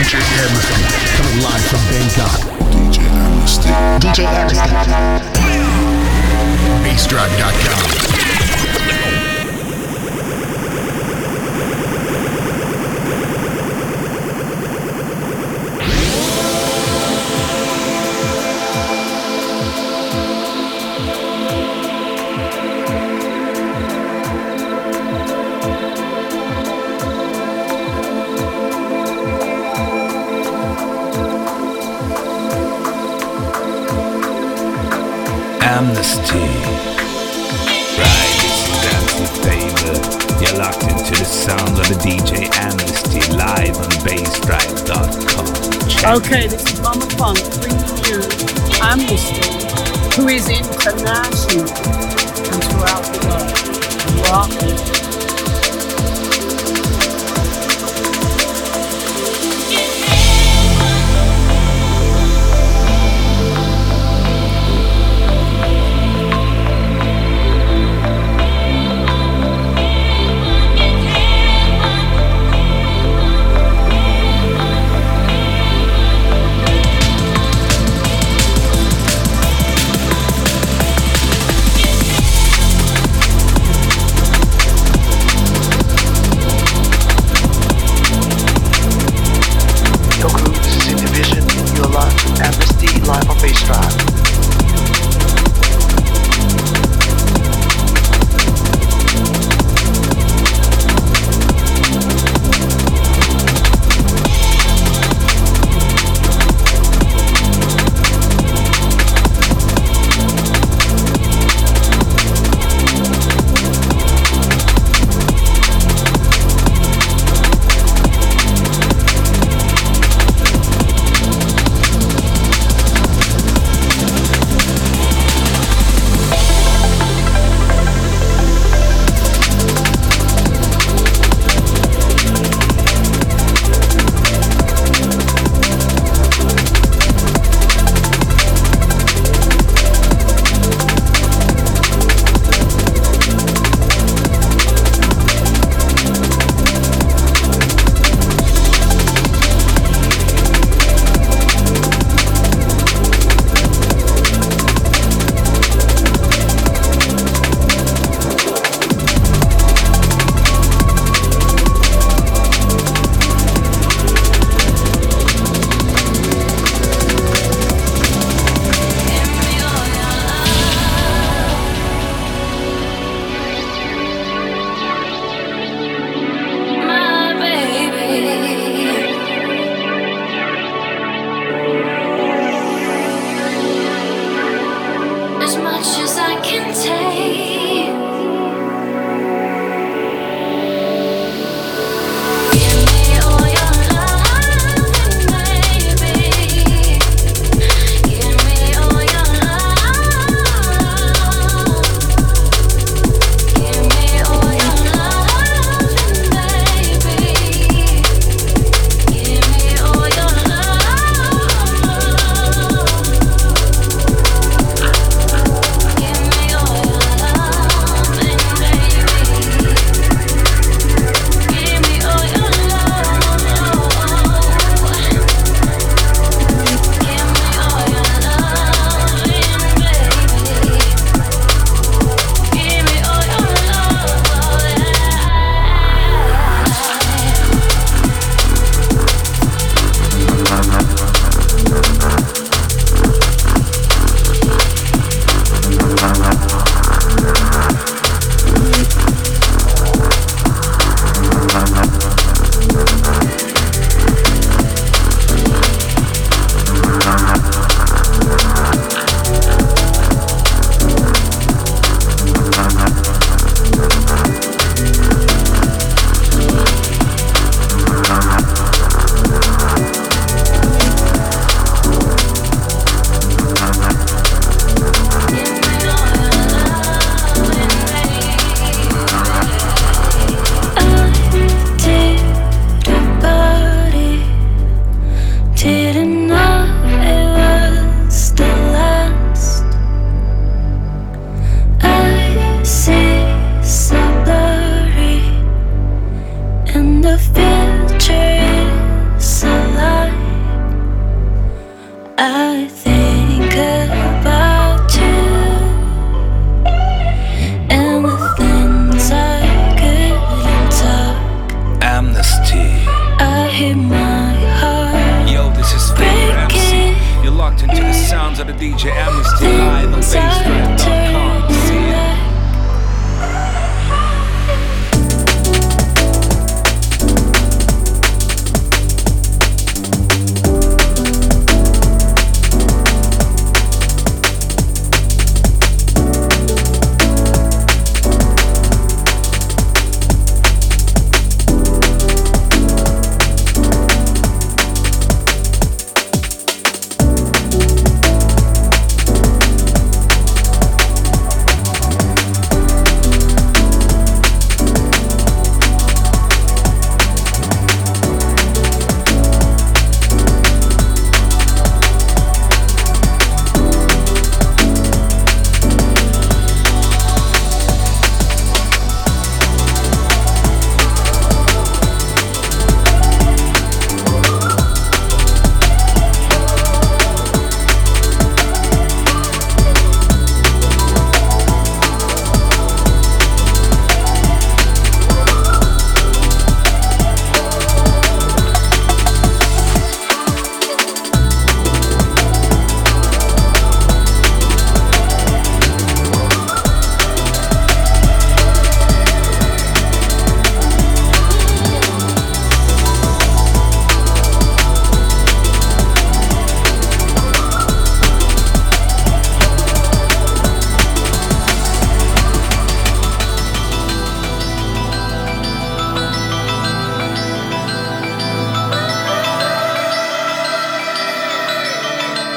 DJ Amnesty, coming live from Bangkok. DJ Amnesty. DJ Amnesty. BassDrive.com. Okay, this is Mama Funk bringing you Amnesty, who is international and throughout the world. Rock.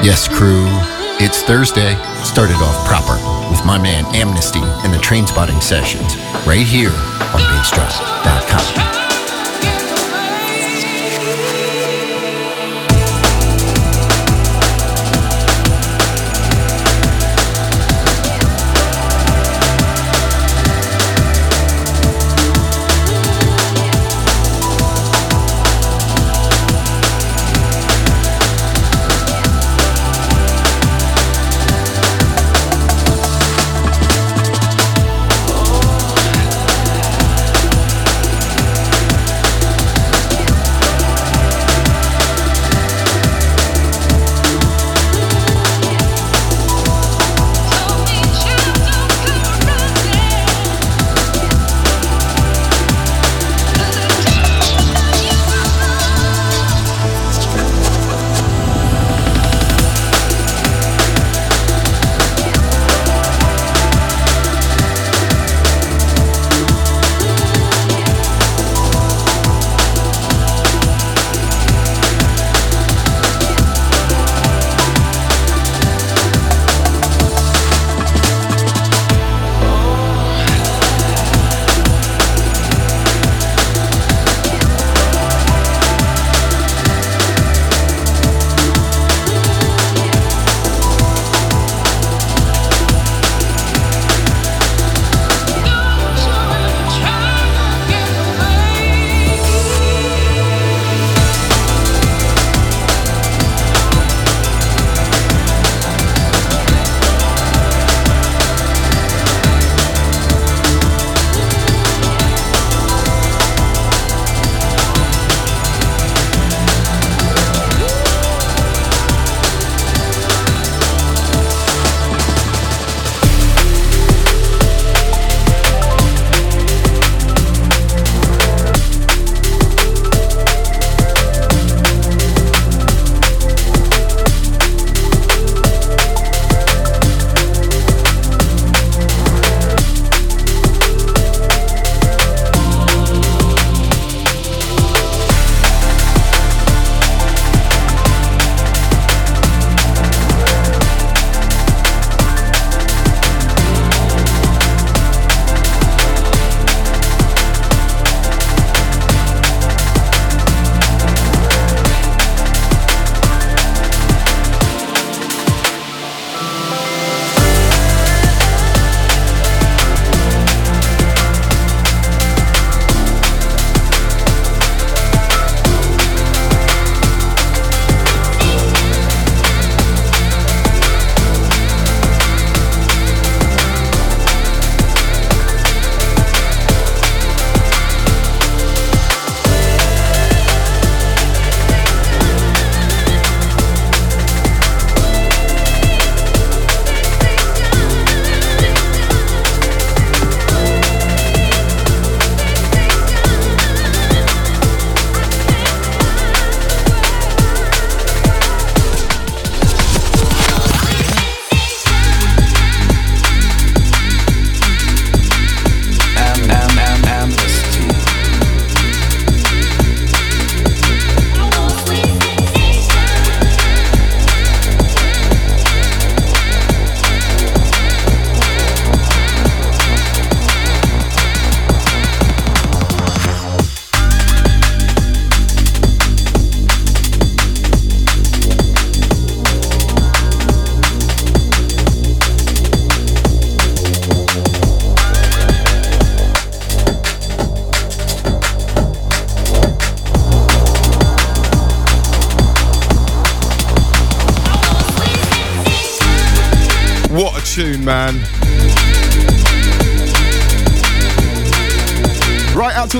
Yes, crew. It's Thursday. Started off proper with my man Amnesty and the train spotting sessions right here on BassDrive.com.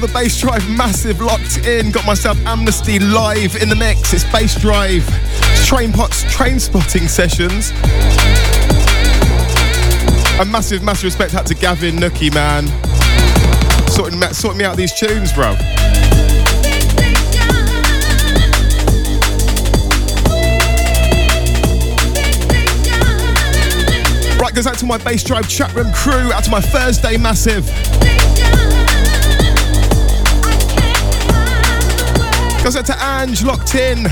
the bass drive, massive locked in. Got myself Amnesty live in the mix. It's bass drive, train pots, train spotting sessions. A massive, massive respect out to Gavin Nookie, man. Sorting, sorting me out these tunes, bro. Right, goes out to my bass drive chat room crew, out to my Thursday massive. Goes out to Ange, locked in.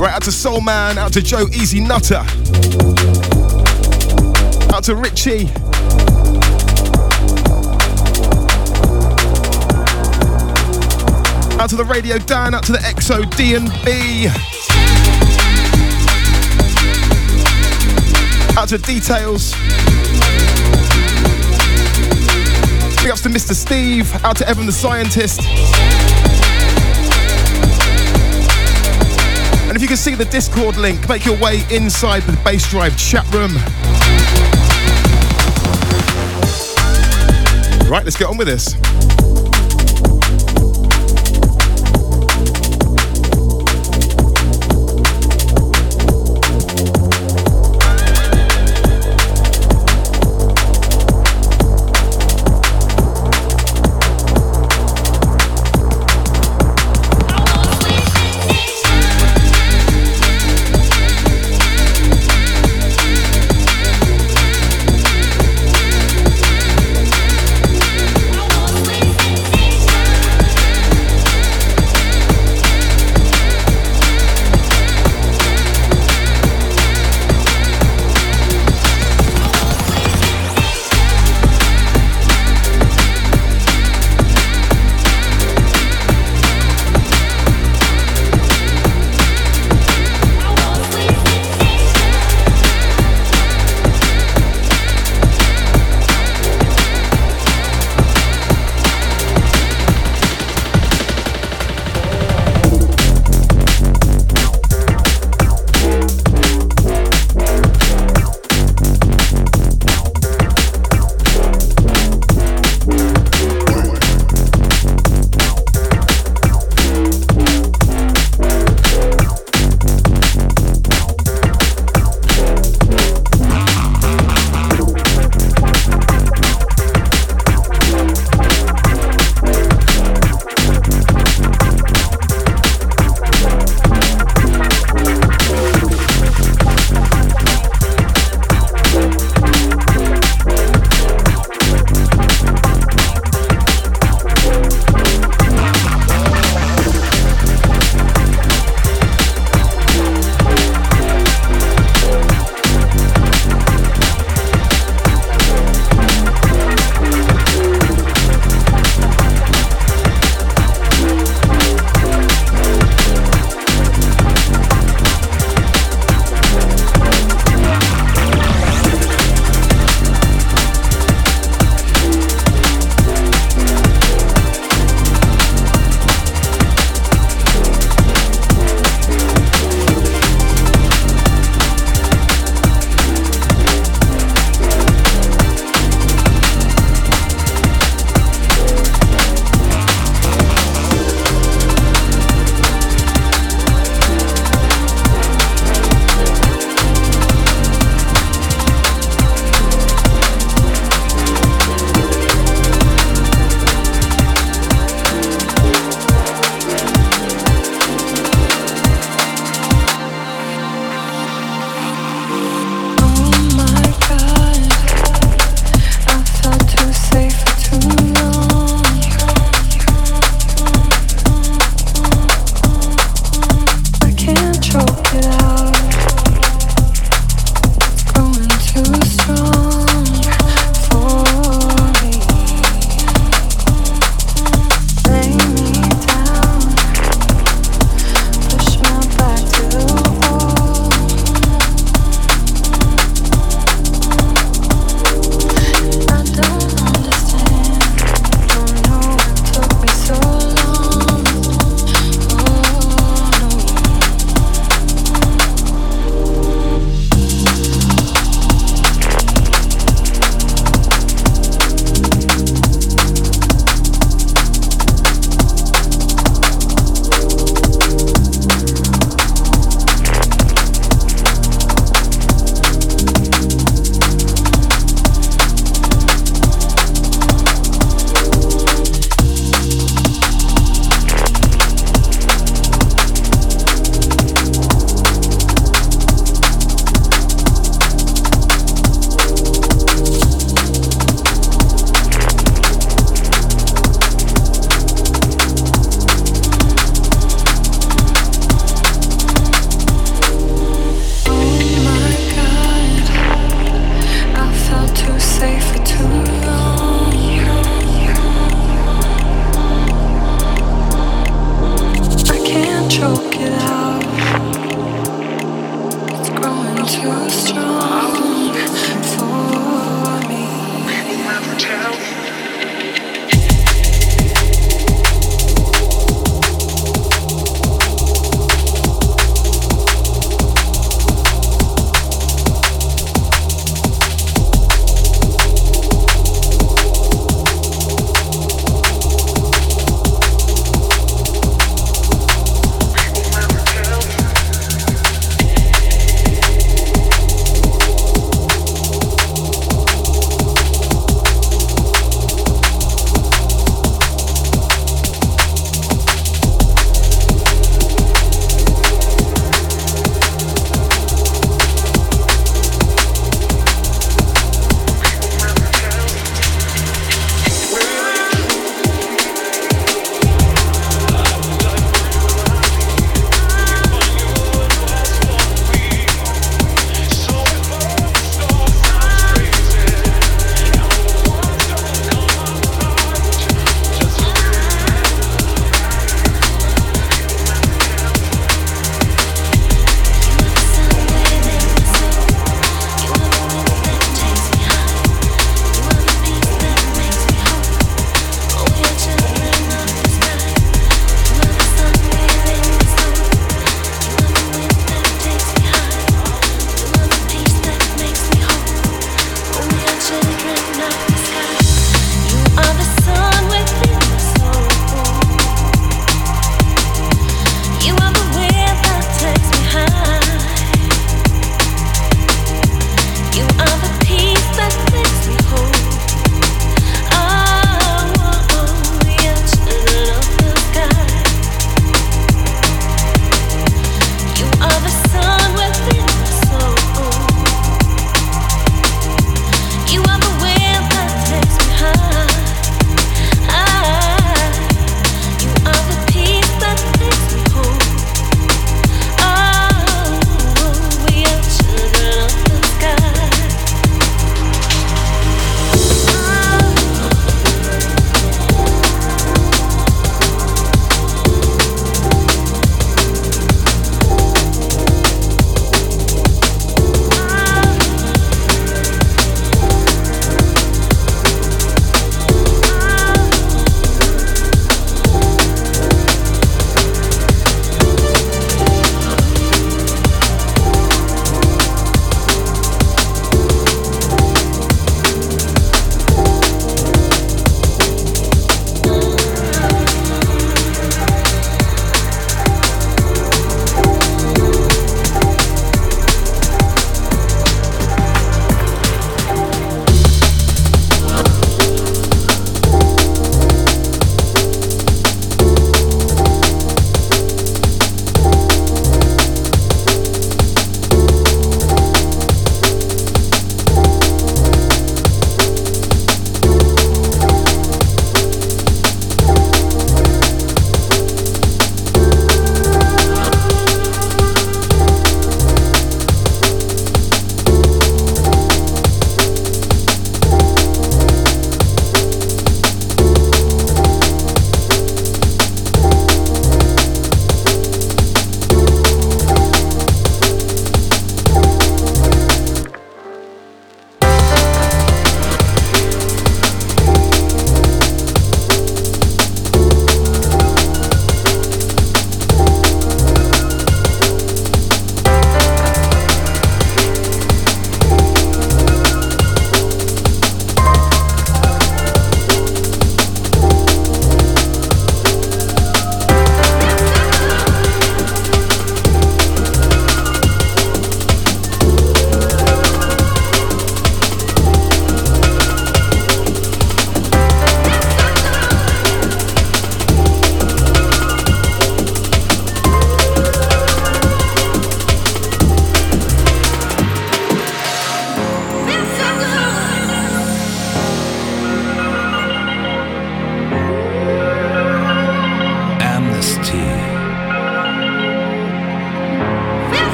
Right out to Soul Man, out to Joe Easy Nutter, out to Richie. Out to the Radio Dan, out to the XO D and B. Out to Details. Big ups to Mr. Steve. Out to Evan the Scientist. And if you can see the Discord link, make your way inside the Bass Drive chat room. Right, let's get on with this.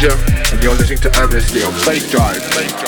And you're listening to Amnesty on Bass Drive. Bass Drive.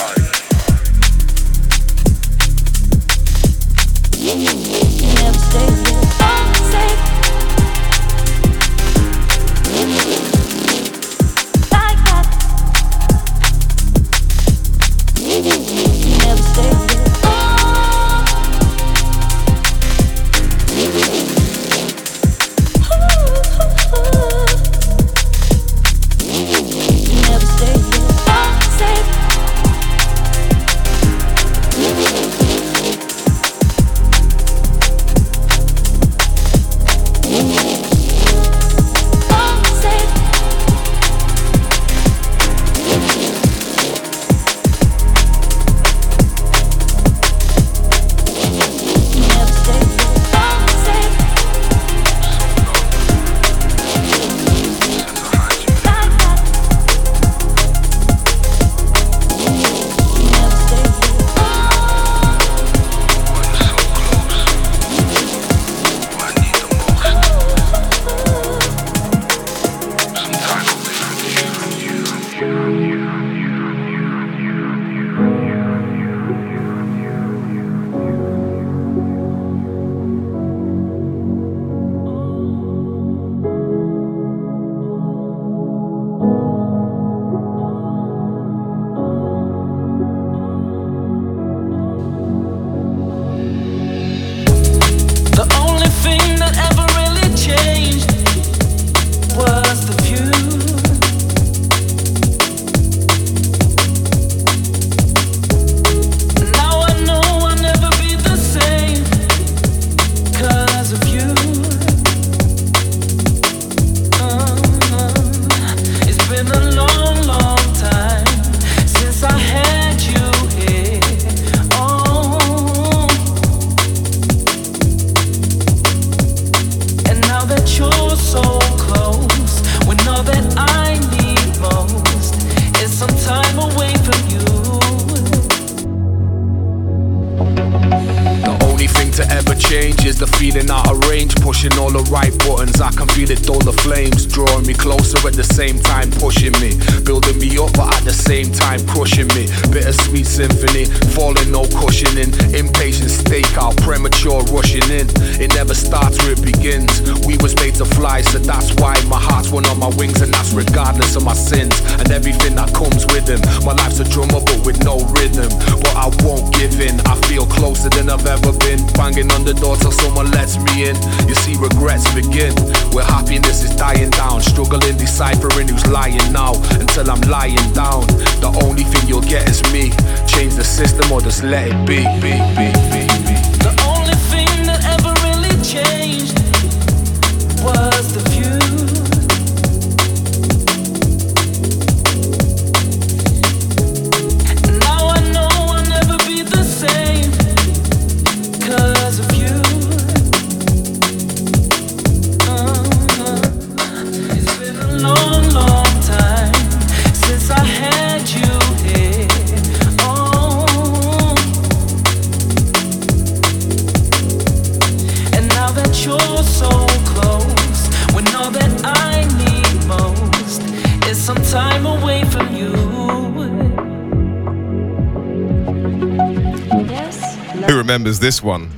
This one.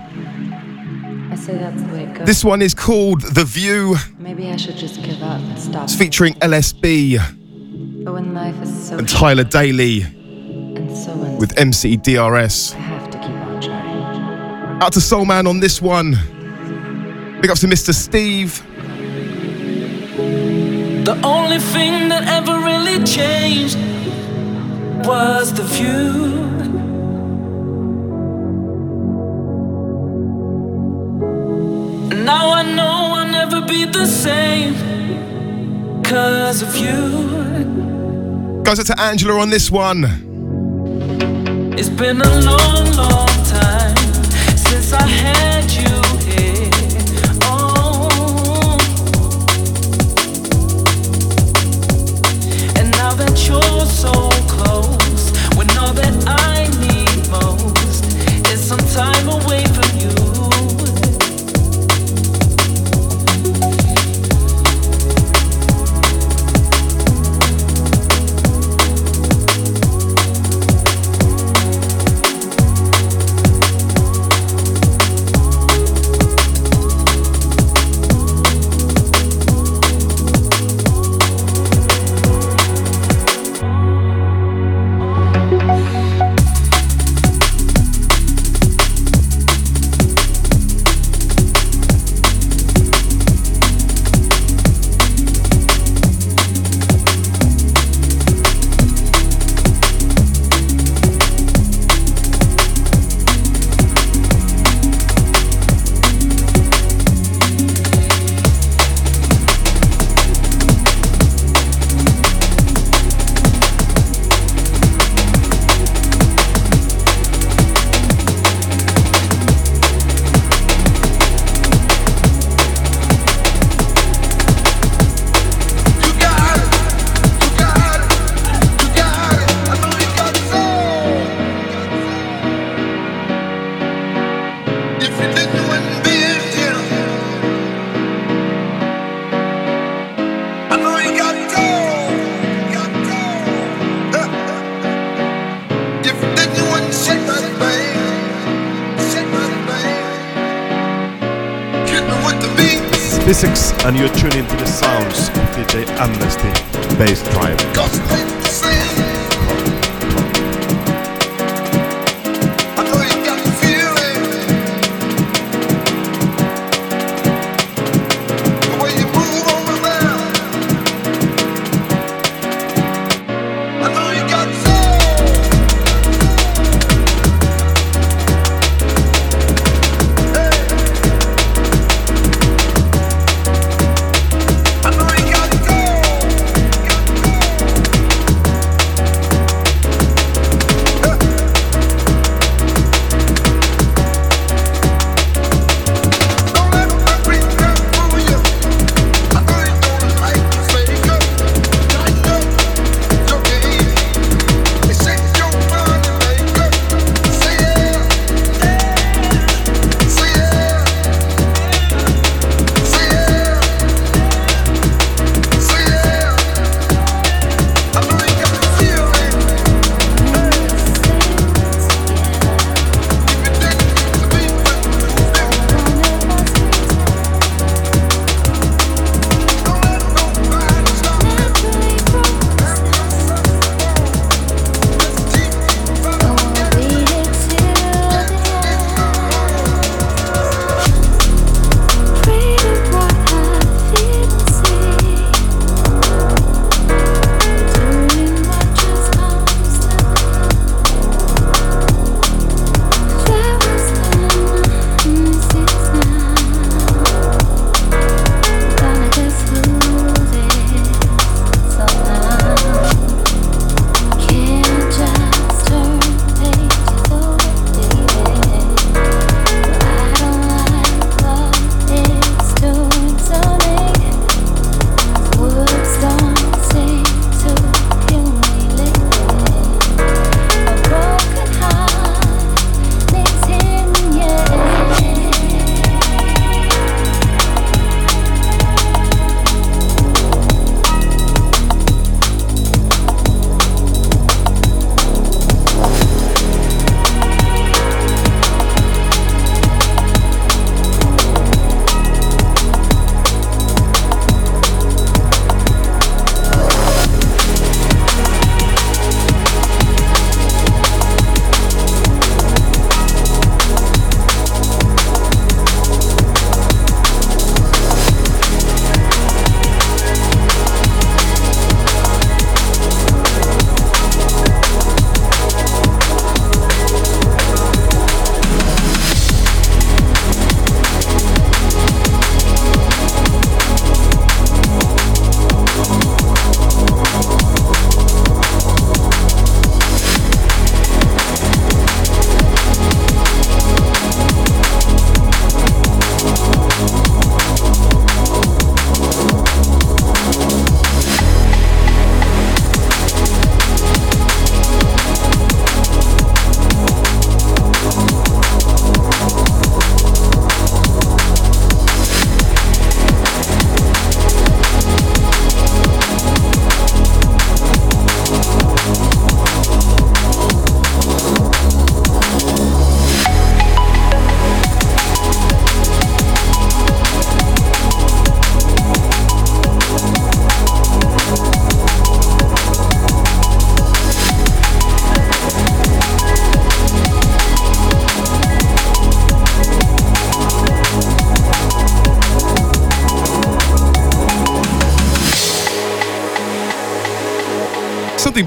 This one is called The View. Maybe I should just give up and stop. It's featuring LSB but when life is so and Tyler Daley and so with MC DRS. I have to keep on trying. Out to Soul Man on this one. Big ups to Mr. Steve. The only thing that ever really changed was the view. Same because of you. Goes out to Angela on this one. It's been a long, long time since I had you here. Oh. And now that you're so and you're tuning to the sounds of DJ Amnesty Bass Drive.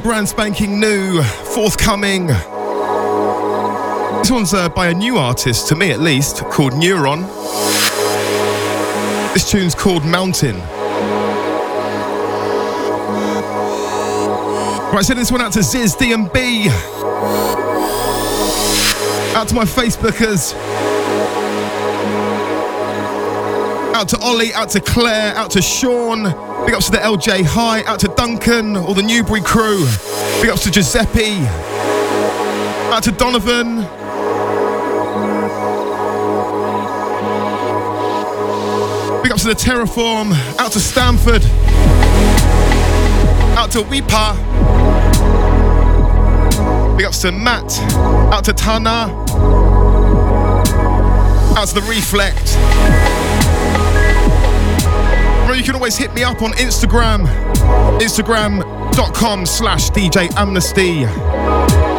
Brand spanking new, forthcoming. This one's uh, by a new artist, to me at least, called Neuron. This tune's called Mountain. Right, send this one out to Ziz DMB. Out to my Facebookers. Out to Ollie, out to Claire, out to Sean. Big ups to the LJ High, out to Duncan, all the Newbury crew. Big ups to Giuseppe. Out to Donovan. Big ups to the Terraform, out to Stanford. Out to Weepa. Big ups to Matt. Out to Tana. Out to the Reflect. You can always hit me up on Instagram, instagram.com slash DJ Amnesty.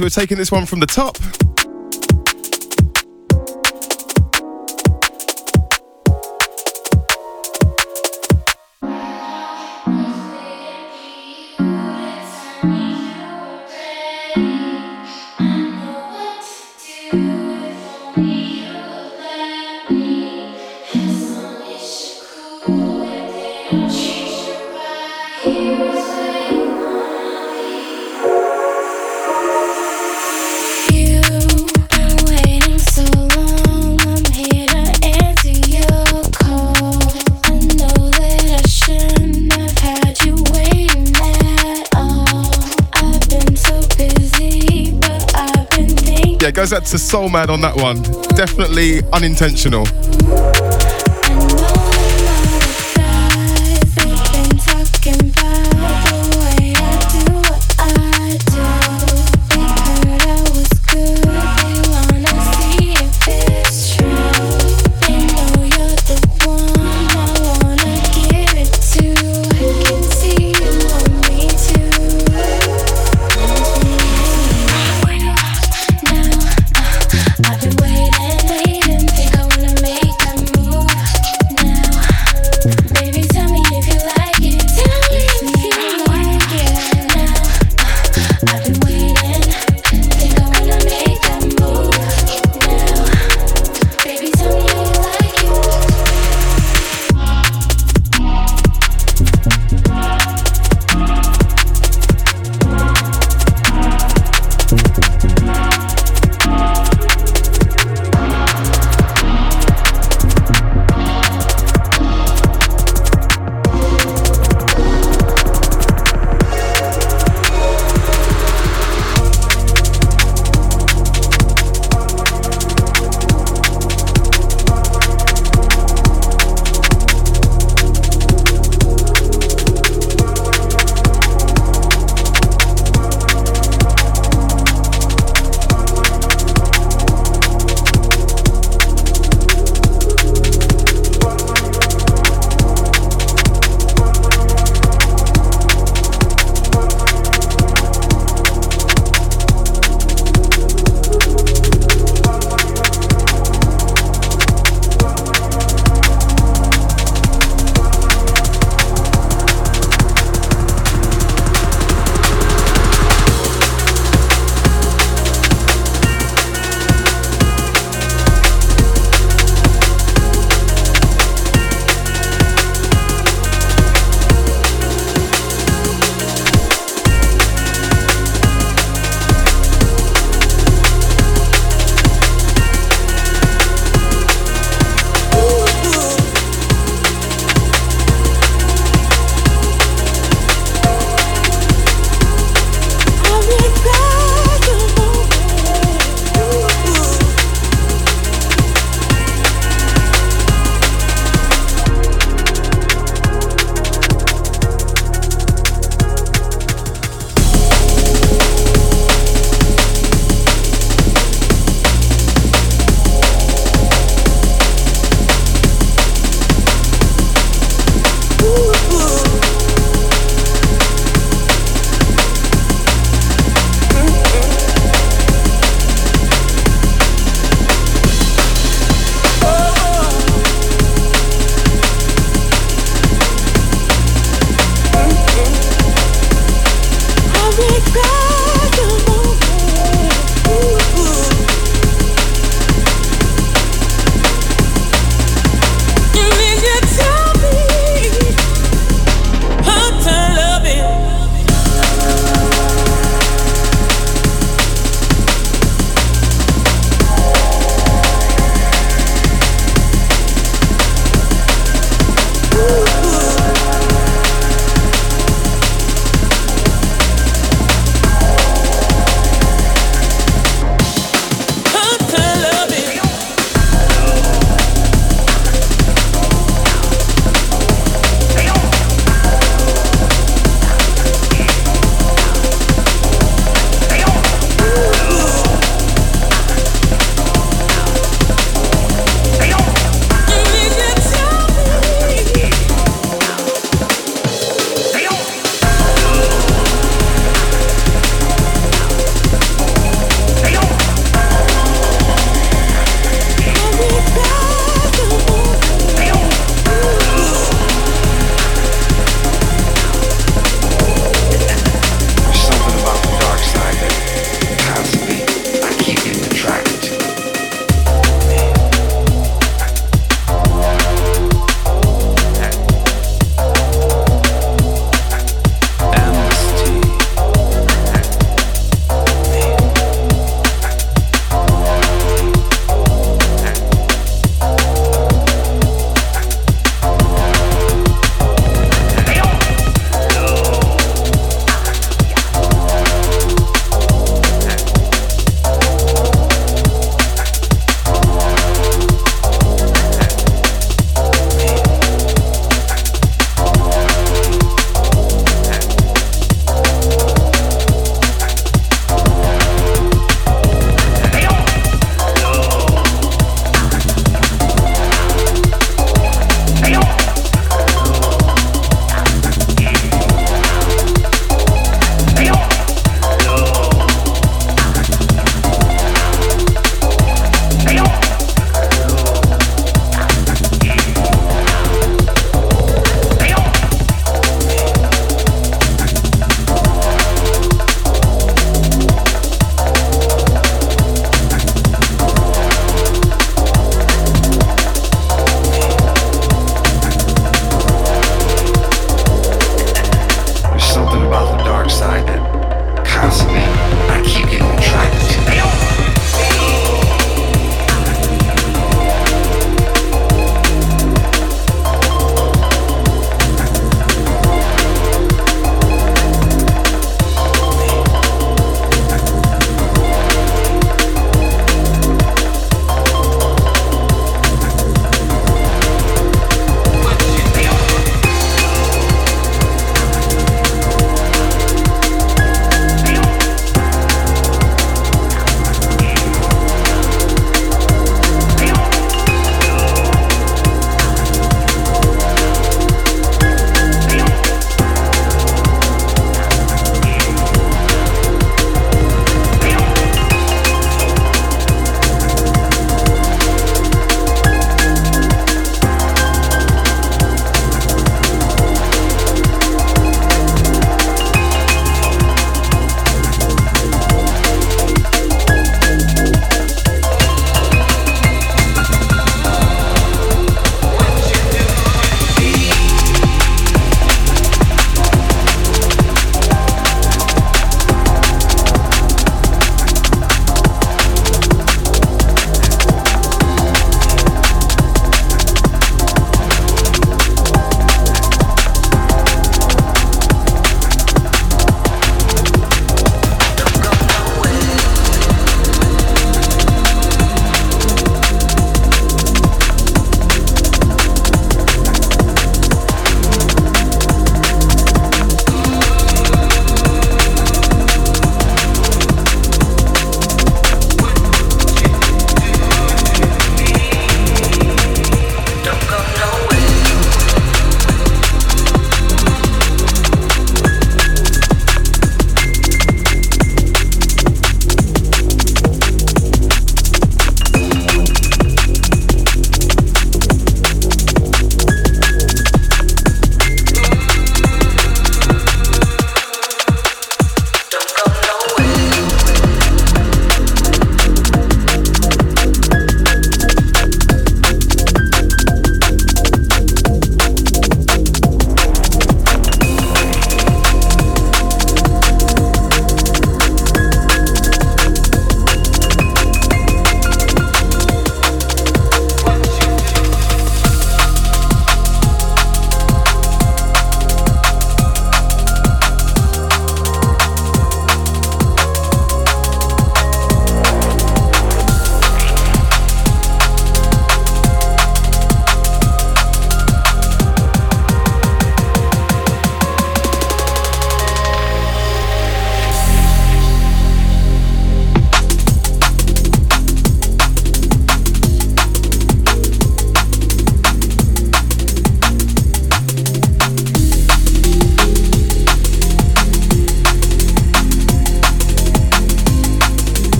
We're taking this one from the top. Goes out to Soul Man on that one. Definitely unintentional.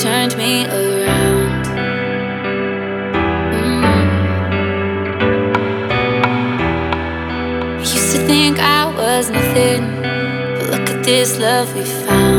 Turned me around. Mm. I used to think I was nothing, but look at this love we found.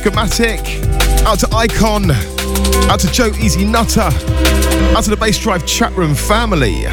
Schematic, out to Icon, out to Joe Easy Nutter, out to the Bassdrive chat room family.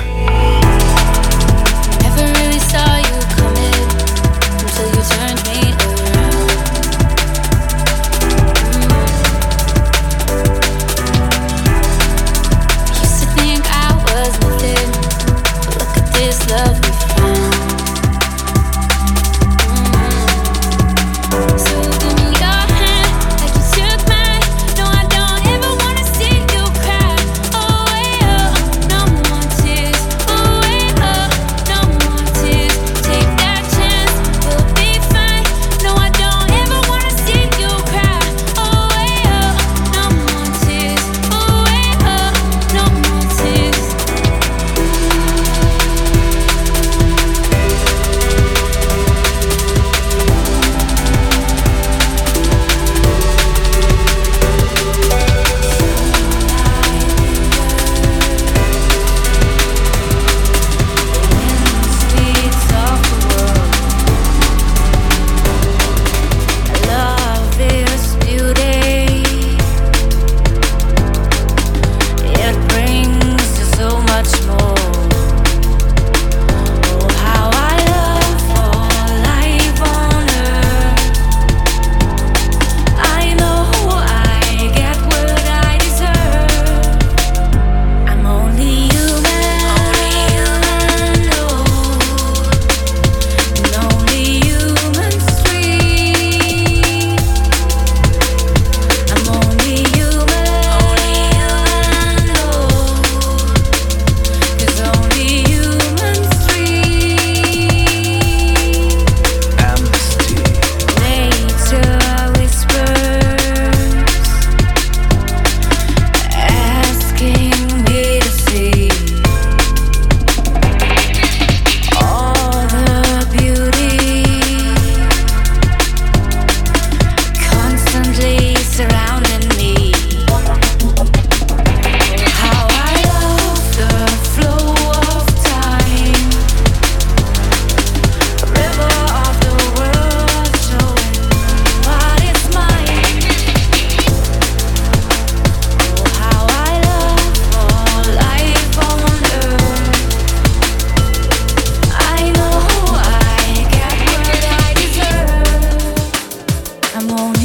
come on.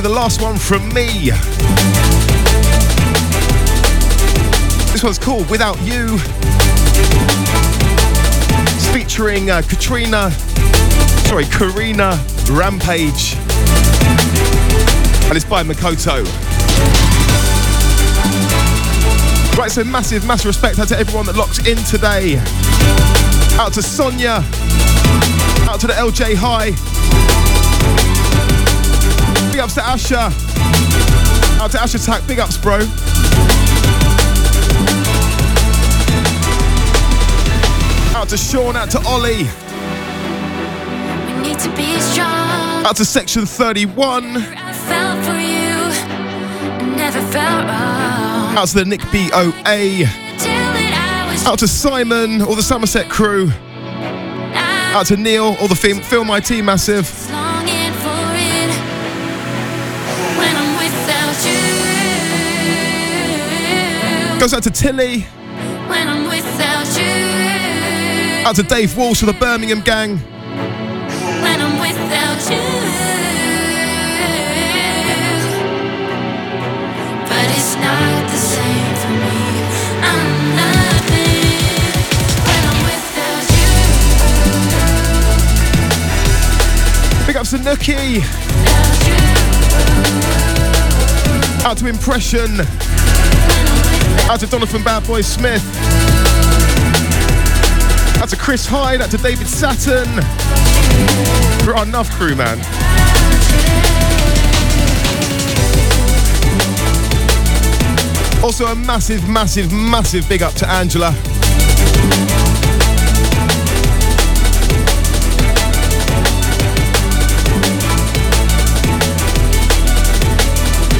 Be the last one from me. This one's called Without You. It's featuring uh, Katrina, sorry, Karina Ramage. And it's by Makoto. Right, so massive, massive respect out to everyone that locks in today. Out to Sonia. Out to the LJ High. Big ups to Asher. Out to Asher Tack. Big ups, bro. Out to Sean. Out to Ollie. We need to be strong. Out to Section 31. I felt for you. Never felt wrong. Out to the Nick BOA. Out to Simon, all the Somerset crew. Out to Neil, all the Film, film IT massive. Goes out to Tilly. When I'm without you. Out to Dave Walsh of the Birmingham gang. When I'm without you. But it's not the same for me. I'm nothing when I'm without you. Big ups to Nookie. Out to Impression. Out to Donovan Bad Boy Smith. Out to Chris Hyde. Out to David Saturn. We're our enough crew, man. Also, a massive, massive, massive big up to Angela.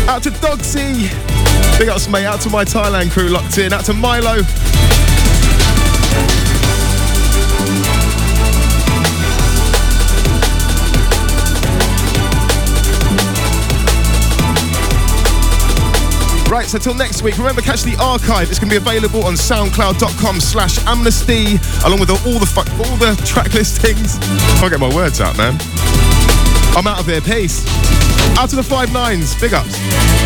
Out to Dogsy. Big ups, mate. Out to my Thailand crew locked in. Out to Milo. Right, so till next week, remember catch the archive. It's going to be available on soundcloud.com slash amnesty, along with all the fu- all the track listings. Can't get my words out, man. I'm out of here. Peace. Out to the five nines. Big ups.